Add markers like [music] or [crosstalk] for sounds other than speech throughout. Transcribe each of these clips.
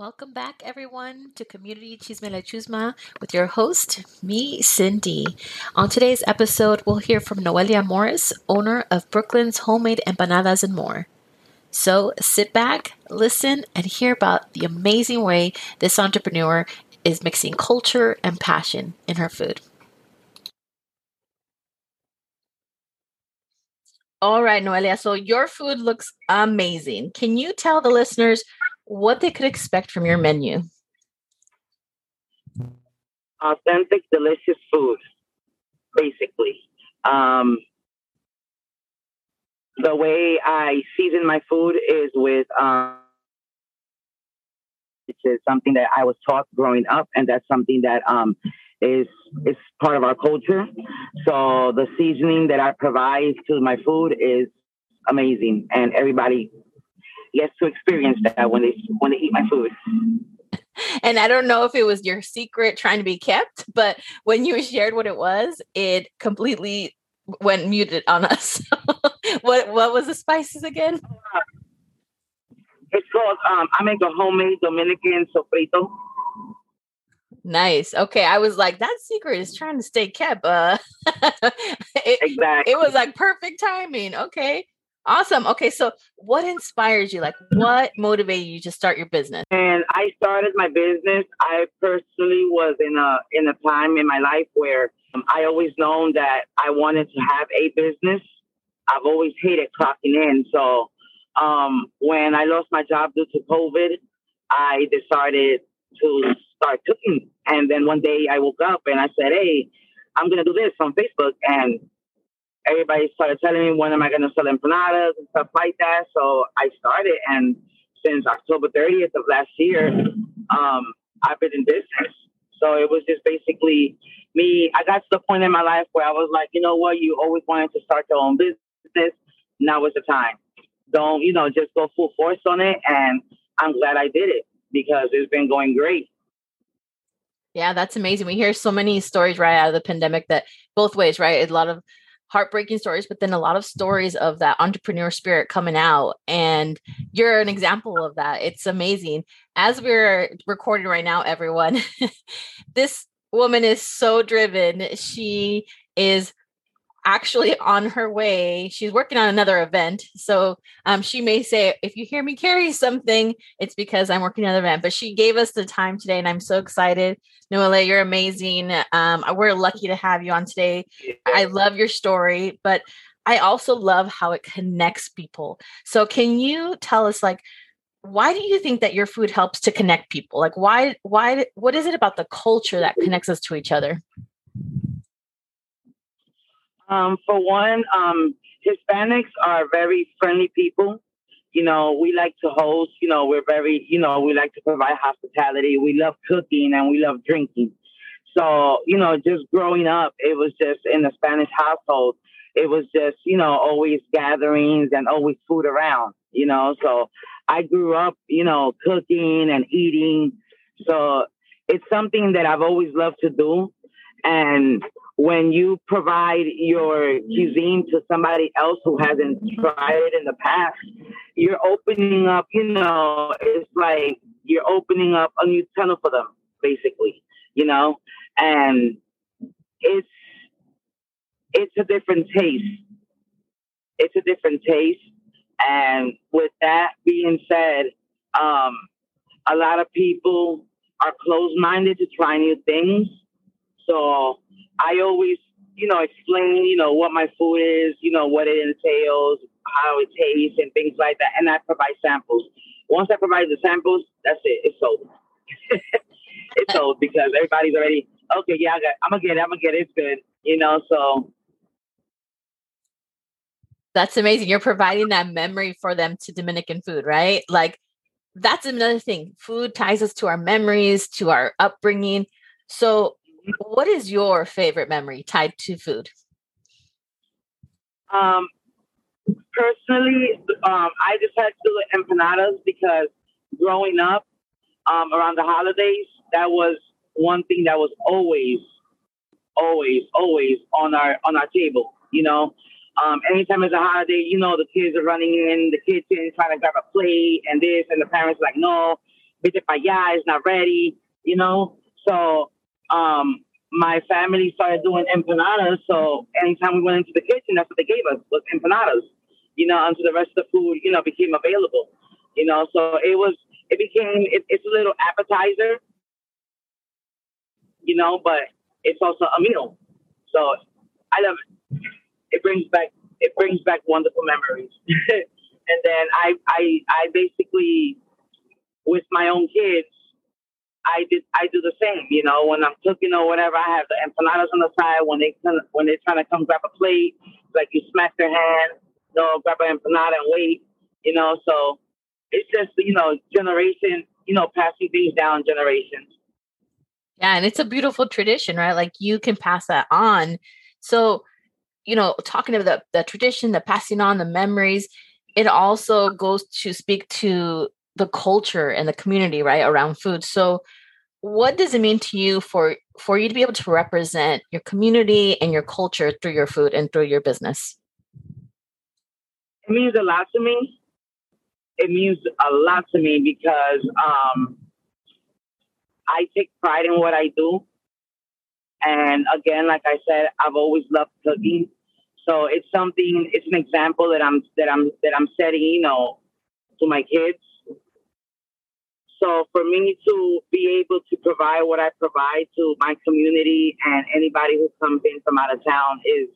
Welcome back, everyone, to Community Chisme La Chusma with your host, me, Cindy. On today's episode, we'll hear from Noelia Morris, owner of Brooklyn's Homemade Empanadas and more. So sit back, listen, and hear about the amazing way this entrepreneur is mixing culture and passion in her food. All right, Noelia. So your food looks amazing. Can you tell the listeners what they could expect from your menu. Authentic, delicious food, basically. Um, the way I season my food is with, um, which is something that I was taught growing up, and that's something that um, is is part of our culture. So the seasoning that I provide to my food is amazing, and everybody gets to experience that when they when they eat my food. And I don't know if it was your secret trying to be kept, but when you shared what it was, it completely went muted on us. [laughs] what what was the spices again? It's called um, I make a homemade Dominican sofrito. Nice. Okay, I was like, that secret is trying to stay kept. Uh, [laughs] it, exactly. It was like perfect timing. Okay. Awesome. Okay, so what inspires you? Like, what motivated you to start your business? And I started my business. I personally was in a in a time in my life where um, I always known that I wanted to have a business. I've always hated clocking in. So um, when I lost my job due to COVID, I decided to start cooking. And then one day I woke up and I said, "Hey, I'm gonna do this on Facebook." And everybody started telling me when am I going to sell empanadas and stuff like that. So I started, and since October 30th of last year, um, I've been in business. So it was just basically me. I got to the point in my life where I was like, you know what, you always wanted to start your own business. Now is the time. Don't you know? Just go full force on it, and I'm glad I did it because it's been going great. Yeah, that's amazing. We hear so many stories right out of the pandemic that both ways, right? A lot of heartbreaking stories, but then a lot of stories of that entrepreneur spirit coming out. And you're an example of that. It's amazing. As we're recording right now, everyone, [laughs] this woman is so driven. She is actually on her way. She's working on another event. So um, she may say, if you hear me carry something, it's because I'm working on an event. But she gave us the time today, and I'm so excited. Noelle, you're amazing. Um, we're lucky to have you on today. I love your story, but I also love how it connects people. So can you tell us like why do you think that your food helps to connect people? Like why why what is it about the culture that connects us to each other? Um, for one, um, Hispanics are very friendly people. You know, we like to host. You know, we're very, you know, we like to provide hospitality. We love cooking and we love drinking. So, you know, just growing up, it was just in the Spanish household. It was just, you know, always gatherings and always food around, you know. So I grew up, you know, cooking and eating. So it's something that I've always loved to do. And when you provide your cuisine to somebody else who hasn't tried it in the past, you're opening up, you know, it's like you're opening up a new tunnel for them, basically, you know, and it's it's a different taste. It's a different taste. And with that being said, um, a lot of people are closed minded to try new things. So I always, you know, explain, you know, what my food is, you know, what it entails, how it tastes, and things like that. And I provide samples. Once I provide the samples, that's it. It's sold. [laughs] it's sold because everybody's already okay. Yeah, I got, I'm gonna get it. I'm gonna get it. It's good. You know, so that's amazing. You're providing that memory for them to Dominican food, right? Like that's another thing. Food ties us to our memories, to our upbringing. So what is your favorite memory tied to food? Um, personally, um, I decided to do empanadas because growing up um, around the holidays, that was one thing that was always, always, always on our on our table. You know, um, anytime it's a holiday, you know, the kids are running in, the kitchen trying to grab a plate and this, and the parents like, no, vete para it's not ready, you know. So um, my family started doing empanadas. So anytime we went into the kitchen, that's what they gave us was empanadas, you know, until the rest of the food, you know, became available, you know. So it was, it became, it, it's a little appetizer, you know, but it's also a meal. So I love it. It brings back, it brings back wonderful memories. [laughs] and then I, I, I basically, with my own kids, I did I do the same. You know, when I'm cooking or whatever, I have the empanadas on the side. When they when they're trying to come grab a plate, like you smack their hand, you know, grab an empanada and wait. You know, so it's just you know generation, you know, passing things down generations. Yeah, and it's a beautiful tradition, right? Like you can pass that on. So, you know, talking about the, the tradition, the passing on, the memories, it also goes to speak to the culture and the community right around food. So what does it mean to you for for you to be able to represent your community and your culture through your food and through your business? It means a lot to me. It means a lot to me because um, i take pride in what i do. And again like i said i've always loved cooking. So it's something it's an example that i'm that i'm that i'm setting you know to my kids so for me to be able to provide what I provide to my community and anybody who comes in from out of town is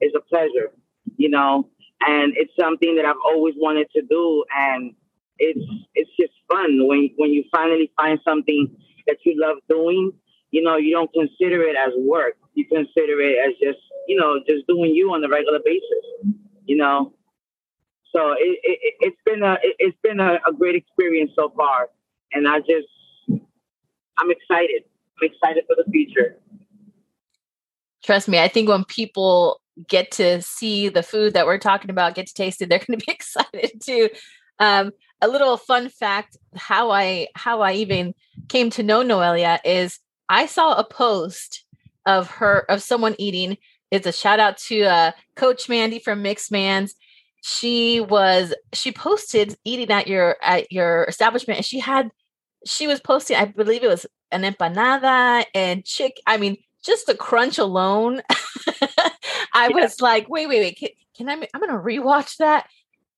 is a pleasure, you know. And it's something that I've always wanted to do, and it's it's just fun when when you finally find something that you love doing. You know, you don't consider it as work. You consider it as just you know just doing you on a regular basis. You know, so it, it, has been a it, has been a, a great experience so far and I just I'm excited. I'm excited for the future. Trust me, I think when people get to see the food that we're talking about, get to taste it, they're [laughs] going to be excited too. Um, a little fun fact: how I how I even came to know Noelia is I saw a post of her of someone eating. It's a shout out to uh, Coach Mandy from Mixed Man's. She was she posted eating at your at your establishment, and she had she was posting, I believe it was an empanada and chick. I mean, just the crunch alone. [laughs] I yeah. was like, wait, wait, wait. Can, can I? I'm going to rewatch that.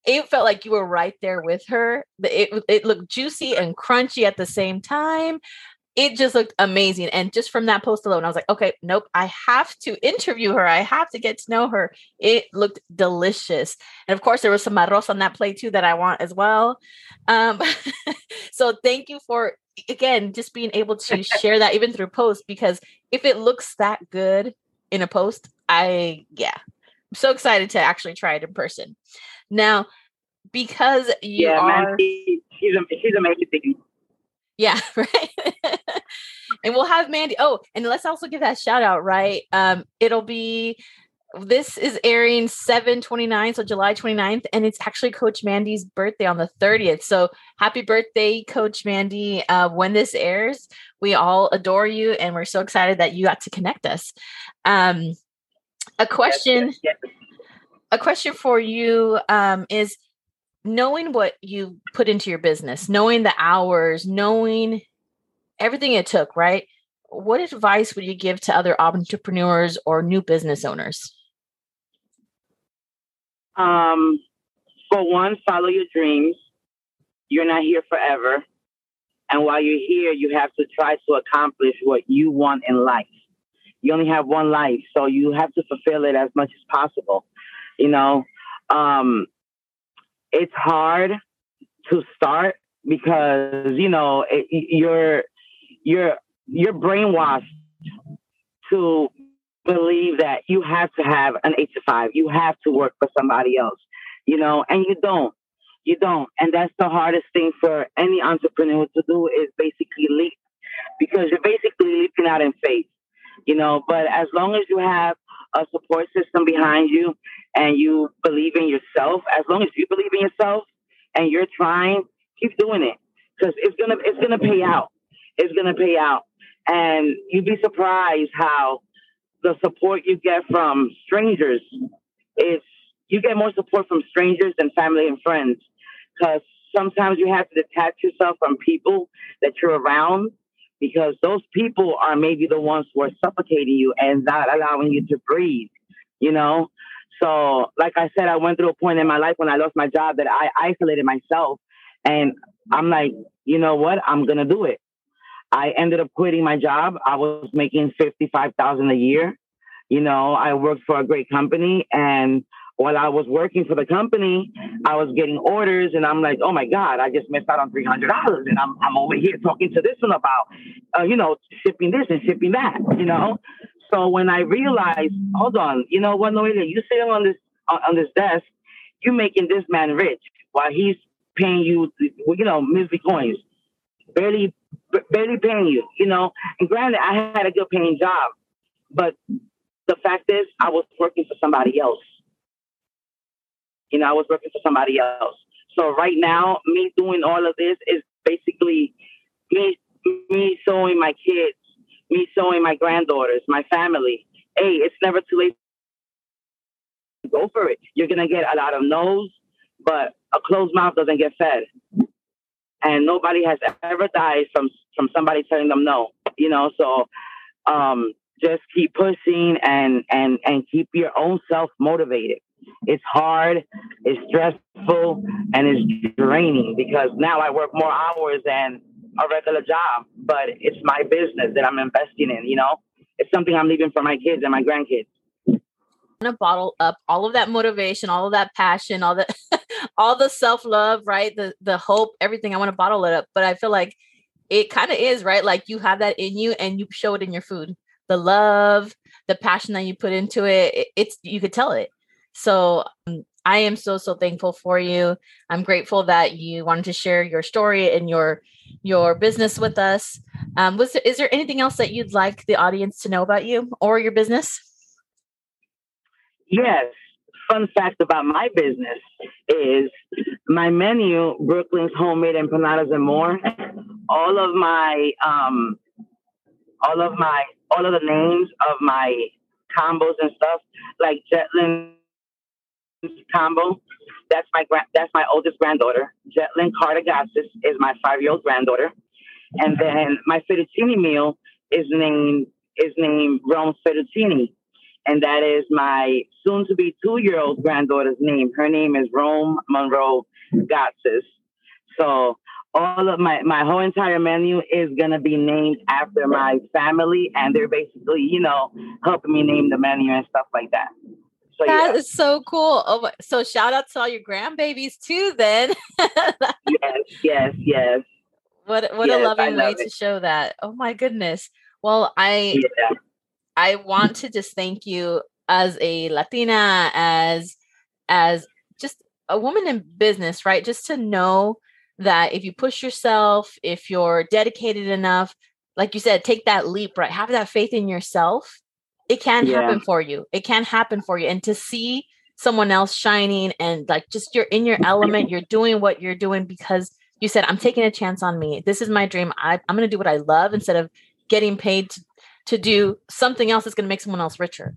It felt like you were right there with her. It it looked juicy and crunchy at the same time it just looked amazing. And just from that post alone, I was like, okay, nope, I have to interview her. I have to get to know her. It looked delicious. And of course, there was some arroz on that plate too that I want as well. Um, [laughs] so thank you for, again, just being able to [laughs] share that even through post, because if it looks that good in a post, I, yeah, I'm so excited to actually try it in person. Now, because you yeah, are. Man, she's, she's amazing. Yeah, [laughs] right. and we'll have Mandy. Oh, and let's also give that shout out, right? Um, it'll be this is airing 729 so july 29th and it's actually coach mandy's birthday on the 30th so happy birthday coach mandy uh, when this airs we all adore you and we're so excited that you got to connect us um, a question yes, yes, yes. a question for you um, is knowing what you put into your business, knowing the hours, knowing everything it took, right? What advice would you give to other entrepreneurs or new business owners? Um, for one, follow your dreams. You're not here forever. And while you're here, you have to try to accomplish what you want in life. You only have one life, so you have to fulfill it as much as possible. You know, um, it's hard to start because you know it, you're you're you're brainwashed to believe that you have to have an eight to five. You have to work for somebody else you know and you don't you don't. And that's the hardest thing for any entrepreneur to do is basically leap because you're basically leaping out in faith you know. But as long as you have a support system behind you and you believe in yourself, as long as you believe in yourself and you're trying, keep doing it because it's gonna it's gonna pay out. It's gonna pay out, and you'd be surprised how the support you get from strangers is you get more support from strangers than family and friends because sometimes you have to detach yourself from people that you're around because those people are maybe the ones who are suffocating you and not allowing you to breathe, you know? So, like I said, I went through a point in my life when I lost my job that I isolated myself. And I'm like, you know what? I'm going to do it. I ended up quitting my job. I was making 55,000 a year. You know, I worked for a great company and while I was working for the company, I was getting orders and I'm like, oh my God, I just missed out on $300. And I'm, I'm over here talking to this one about, uh, you know, shipping this and shipping that, you know? So when I realized, hold on, you know what, Noelia, you sitting on this, on this desk, you making this man rich while he's paying you, you know, measly coins, barely, barely paying you, you know? And granted, I had a good paying job, but the fact is I was working for somebody else you know, I was working for somebody else. So right now, me doing all of this is basically me me showing my kids, me showing my granddaughters, my family. Hey, it's never too late. Go for it. You're gonna get a lot of no's, but a closed mouth doesn't get fed. And nobody has ever died from from somebody telling them no. You know, so um, just keep pushing and and and keep your own self motivated it's hard, it's stressful, and it's draining because now I work more hours than a regular job, but it's my business that I'm investing in, you know? It's something I'm leaving for my kids and my grandkids. Gonna bottle up all of that motivation, all of that passion, all the [laughs] all the self-love, right? The the hope, everything. I want to bottle it up. But I feel like it kind of is, right? Like you have that in you and you show it in your food. The love, the passion that you put into it, it it's you could tell it. So um, I am so so thankful for you. I'm grateful that you wanted to share your story and your your business with us. Um, was there, is there anything else that you'd like the audience to know about you or your business? Yes. Fun fact about my business is my menu, Brooklyn's homemade empanadas and more. All of my um, all of my all of the names of my combos and stuff, like Jetlyn combo. That's my grand. That's my oldest granddaughter. Jetlyn Cartagassis is my five-year-old granddaughter, and then my fettuccine meal is named is named Rome Fettuccine, and that is my soon-to-be two-year-old granddaughter's name. Her name is Rome Monroe Gatsis. So all of my my whole entire menu is gonna be named after my family, and they're basically you know helping me name the menu and stuff like that. So, that yeah. is so cool. Oh, my, so shout out to all your grandbabies too. Then. [laughs] yes, yes, yes. What what yes, a loving way it. to show that. Oh my goodness. Well, I yeah. I want to just thank you as a Latina, as as just a woman in business, right? Just to know that if you push yourself, if you're dedicated enough, like you said, take that leap, right? Have that faith in yourself it can yeah. happen for you. It can happen for you. And to see someone else shining and like just you're in your element, you're doing what you're doing because you said, I'm taking a chance on me. This is my dream. I, am going to do what I love instead of getting paid to, to do something else that's going to make someone else richer.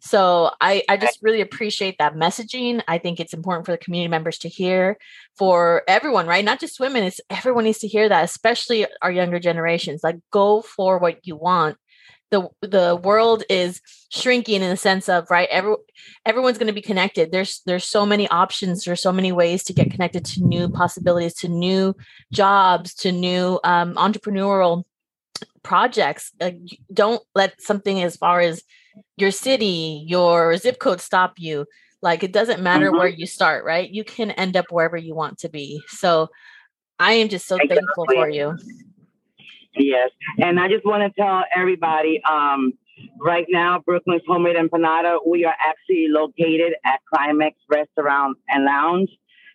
So I, I just really appreciate that messaging. I think it's important for the community members to hear for everyone, right? Not just women, it's everyone needs to hear that, especially our younger generations. Like go for what you want the the world is shrinking in the sense of right every, everyone's going to be connected. There's there's so many options there's so many ways to get connected to new possibilities to new jobs to new um, entrepreneurial projects. Like, don't let something as far as your city your zip code stop you. Like it doesn't matter mm-hmm. where you start right? You can end up wherever you want to be. So i am just so exactly. thankful for you Yes. And I just want to tell everybody um, right now, Brooklyn's Homemade Empanada, we are actually located at Climax Restaurant and Lounge.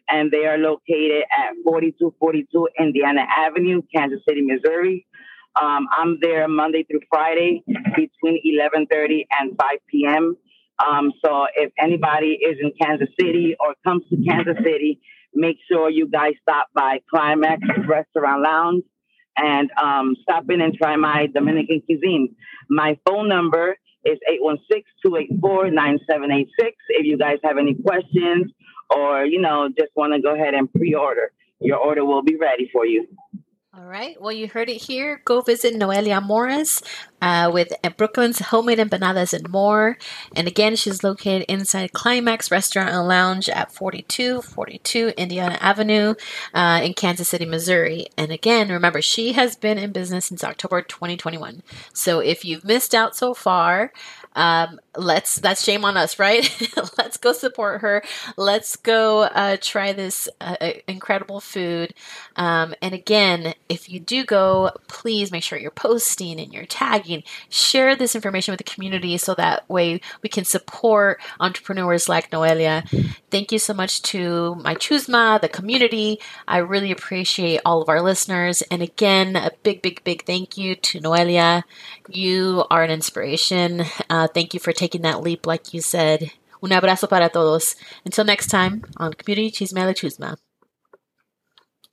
And they are located at 4242 Indiana Avenue, Kansas City, Missouri. Um, I'm there Monday through Friday between 11:30 and 5 p.m. Um, so if anybody is in Kansas City or comes to Kansas City, make sure you guys stop by Climax Restaurant Lounge and um, stop in and try my Dominican cuisine. My phone number is 816-284-9786 if you guys have any questions or, you know, just want to go ahead and pre-order. your order will be ready for you. All right. Well, you heard it here. Go visit Noelia Morris uh, with Brooklyn's Homemade Empanadas and more. And again, she's located inside Climax Restaurant and Lounge at 4242 Indiana Avenue uh, in Kansas City, Missouri. And again, remember, she has been in business since October 2021. So if you've missed out so far, um, let's that's shame on us, right? [laughs] let's go support her. Let's go uh, try this uh, uh, incredible food. Um, and again, if you do go, please make sure you're posting and you're tagging. Share this information with the community so that way we can support entrepreneurs like Noelia. Thank you so much to my Chusma, the community. I really appreciate all of our listeners. And again, a big, big, big thank you to Noelia. You are an inspiration. Uh, thank you for taking that leap, like you said. Un abrazo para todos. Until next time on Community Chisme la Chusma.